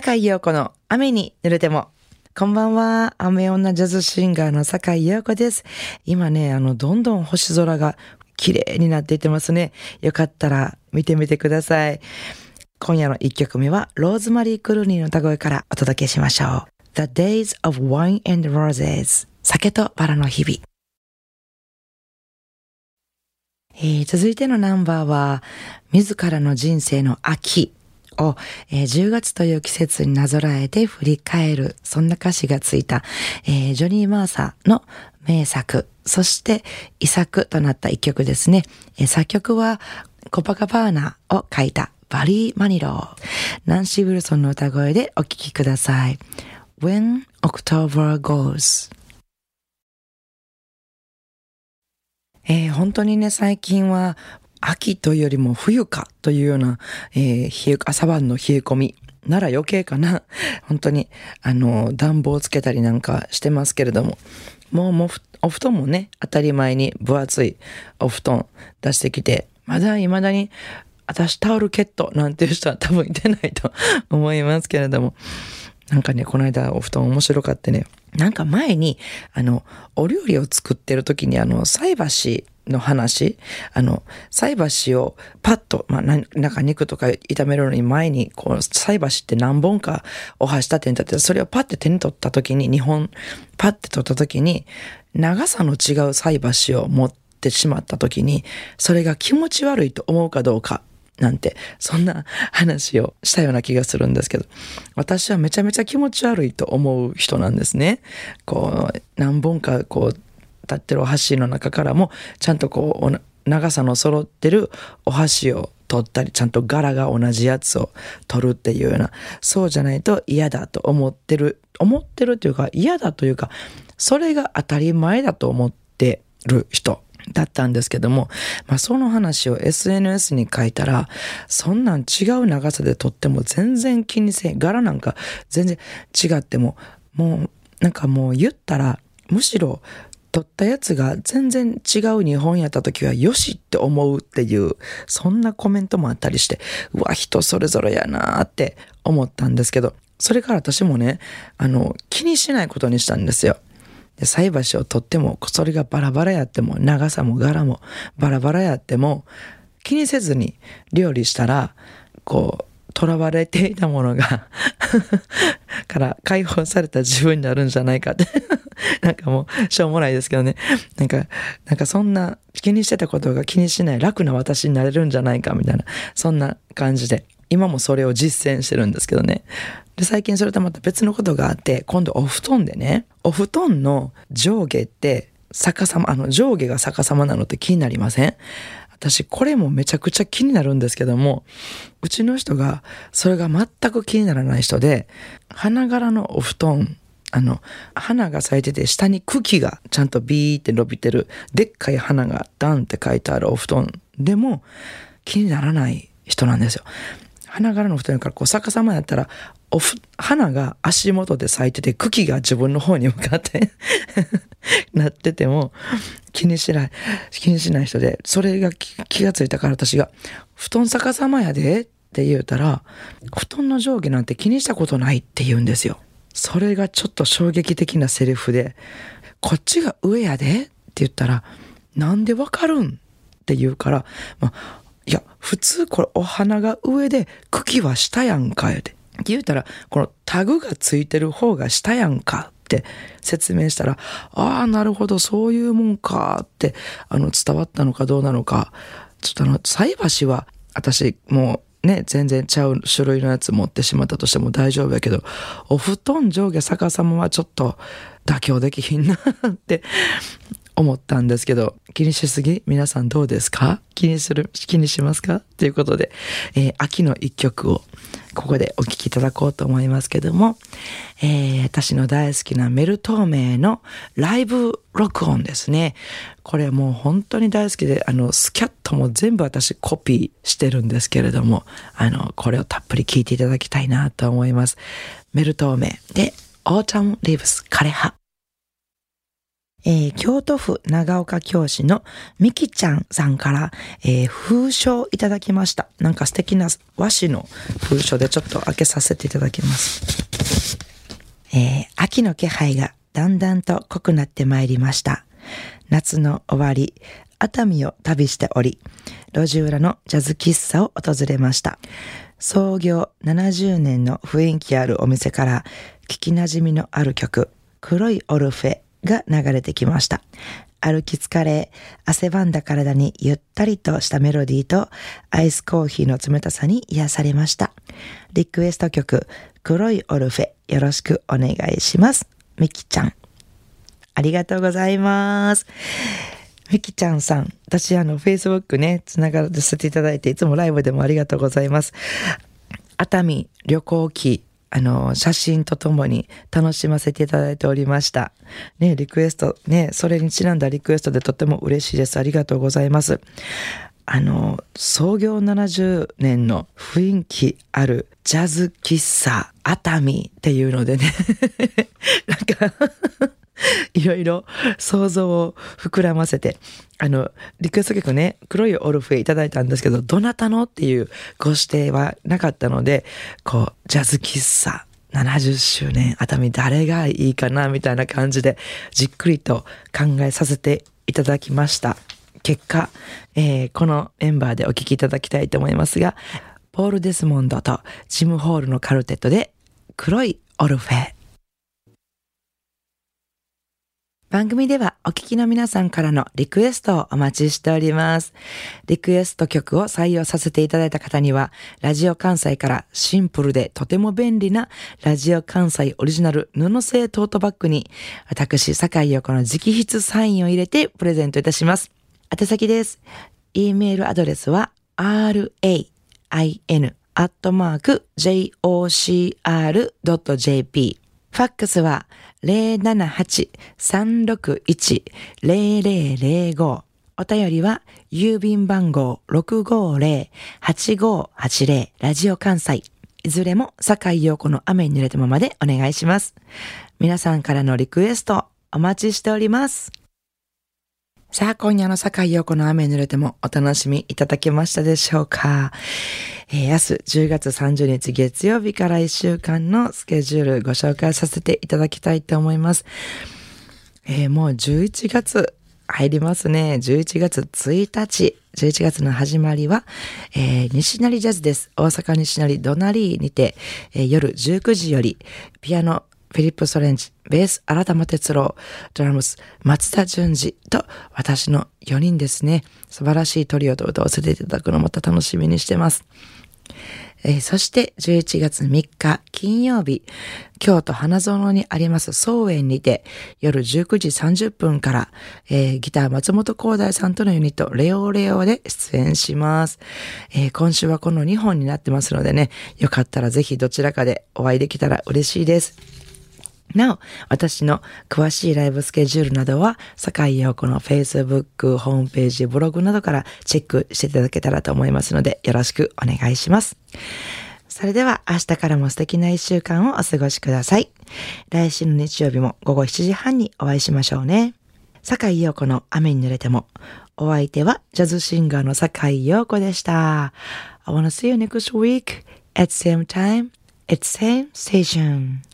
坂井陽子の雨に濡れても。こんばんは。雨女ジャズシンガーの坂井陽子です。今ね、あの、どんどん星空が綺麗になっていってますね。よかったら見てみてください。今夜の一曲目は、ローズマリー・クルーニーの歌声からお届けしましょう。The Days of Wine and Roses 酒とバラの日々。えー、続いてのナンバーは、自らの人生の秋を、えー、10月という季節になぞらえて振り返る、そんな歌詞がついた、えー、ジョニー・マーサーの名作、そして遺作となった一曲ですね。えー、作曲はコパカバーナを書いたバリー・マニロウ。ナンシー・ウィルソンの歌声でお聴きください。When October Goes えー、本当にね、最近は秋というよりも冬かというような、えー、朝晩の冷え込み。なら余計かな。本当に、あの、暖房つけたりなんかしてますけれども、もうもお布団もね、当たり前に分厚いお布団出してきて、まだ未だに、私タオルケットなんていう人は多分いてないと 思いますけれども、なんかね、この間お布団面白かってね、なんか前に、あの、お料理を作ってる時にあの、菜箸の話、あの、菜箸をパッと、まあ、なんか肉とか炒めるのに前に、こう、菜箸って何本かお箸立てに立てて、それをパッて手に取った時に、2本パッて取った時に、長さの違う菜箸を持ってしまった時に、それが気持ち悪いと思うかどうか、なんて、そんな話をしたような気がするんですけど、私はめちゃめちゃ気持ち悪いと思う人なんですね。こう、何本かこう、立ってるお箸の中からも、ちゃんとこう、長さの揃ってるお箸を取ったり、ちゃんと柄が同じやつを取るっていうような、そうじゃないと嫌だと思ってる、思ってるというか嫌だというか、それが当たり前だと思ってる人だったんですけども、まあその話を SNS に書いたら、そんなん違う長さで撮っても全然気にせん。柄なんか全然違っても、もうなんかもう言ったら、むしろ撮ったやつが全然違う日本やった時はよしって思うっていう、そんなコメントもあったりして、うわ、人それぞれやなーって思ったんですけど、それから私もね、あの、気にしないことにしたんですよ。で、菜箸を取っても、それがバラバラやっても、長さも柄もバラバラやっても、気にせずに料理したら、こう、囚われていたものが から解放された自分になるんじゃないかって なんかもう、しょうもないですけどね。なんか、なんかそんな気にしてたことが気にしない楽な私になれるんじゃないかみたいな、そんな感じで、今もそれを実践してるんですけどね。で、最近それとまた別のことがあって、今度お布団でね、お布団の上下って逆さま、あの上下が逆さまなのって気になりません？私これもめちゃくちゃ気になるんですけども、うちの人がそれが全く気にならない人で、花柄のお布団、あの、花が咲いてて下に茎がちゃんとビーって伸びてる、でっかい花がダンって書いてあるお布団でも気にならない人なんですよ。花柄の布団からこう逆さまやったら、おふ、花が足元で咲いてて、茎が自分の方に向かって なってても、気にしない、気にしない人で、それが気がついたから私が、布団逆さまやでって言うたら、布団の上下なんて気にしたことないって言うんですよ。それがちょっと衝撃的なセリフで、こっちが上やでって言ったら、なんでわかるんって言うから、まあ、いや、普通これお花が上で茎は下やんか、って言うたら、このタグがついてる方が下やんかって説明したら、ああ、なるほど、そういうもんかって、あの、伝わったのかどうなのか。ちょっとあの、菜箸は、私、もう、ね、全然ちゃう種類のやつ持ってしまったとしても大丈夫やけど、お布団上下逆さまはちょっと妥協できひんなって思ったんですけど、気にしすぎ？皆さんどうですか？気にする気にしますか？ということで、えー、秋の一曲をここでお聴きいただこうと思いますけども、えー、私の大好きなメルトーメイのライブ録音ですね。これもう本当に大好きで、あの、スキャットも全部私コピーしてるんですけれども、あの、これをたっぷり聴いていただきたいなと思います。メルトーメイで、 Autumn Leaves 枯葉。えー、京都府長岡京市のみきちゃんさんから、えー、封書いただきました。なんか素敵な和紙の封書でちょっと開けさせていただきます。えー、秋の気配がだんだんと濃くなってまいりました。夏の終わり、熱海を旅しており、路地裏のジャズ喫茶を訪れました。創業70年の雰囲気あるお店から聞き馴染みのある曲、黒いオルフェが流れてきました。歩き疲れ、汗ばんだ体にゆったりとしたメロディーとアイスコーヒーの冷たさに癒されました。リクエスト曲、黒いオルフェ、よろしくお願いします。みきちゃん。ありがとうございます。みきちゃんさん、私あの、Facebook ね、つながらせていただいて、いつもライブでもありがとうございます。熱海旅行記、あの、写真とともに楽しませていただいておりました。ね、リクエスト、ね、それにちなんだリクエストでとっても嬉しいです。ありがとうございます。あの、創業70年の雰囲気あるジャズ喫茶熱海っていうのでね なんかいろいろ想像を膨らませて、あの、リクエスト曲ね、黒いオルフェいただいたんですけど、どなたのっていうご指定はなかったので、こう、ジャズ喫茶70周年熱海誰がいいかなみたいな感じでじっくりと考えさせていただきました。結果、えー、このメンバーでお聴きいただきたいと思いますが、ポール・デスモンドとジム・ホールのカルテットで黒いオルフェ。番組ではお聞きの皆さんからのリクエストをお待ちしております。リクエスト曲を採用させていただいた方には、ラジオ関西からシンプルでとても便利なラジオ関西オリジナル布製トートバッグに、私、坂井横の直筆サインを入れてプレゼントいたします。宛先です。e メールアドレスは rain アットマーク jocr.jp ファックスは078-361-0005お便りは郵便番号650-8580ラジオ関西いずれも坂井陽子の雨に濡れたままでお願いします。皆さんからのリクエストお待ちしております。さあ、今夜の坂井陽子の雨濡れてもお楽しみいただけましたでしょうかえー、明日10月30日月曜日から1週間のスケジュールご紹介させていただきたいと思います。えー、もう11月入りますね。11月1日。11月の始まりは、えー、西成ジャズです。大阪西成ドナリーにて、えー、夜19時より、ピアノ、フィリップ・ソレンジ、ベース、新玉哲郎、ドラムス、松田淳二と私の4人ですね。素晴らしいトリオと歌わせていただくのまた楽しみにしてます。えー、そして11月3日金曜日、京都花園にあります総園にて夜19時30分から、えー、ギター松本光大さんとのユニットレオレオで出演します、えー、今週はこの2本になってますのでね、よかったらぜひどちらかでお会いできたら嬉しいです。なお、私の詳しいライブスケジュールなどは、坂井陽子の Facebook、ホームページ、ブログなどからチェックしていただけたらと思いますので、よろしくお願いします。それでは明日からも素敵な一週間をお過ごしください。来週の日曜日も午後7時半にお会いしましょうね。坂井陽子の雨に濡れても。お相手はジャズシンガーの坂井陽子でした。I wanna see you next week at same time at same station.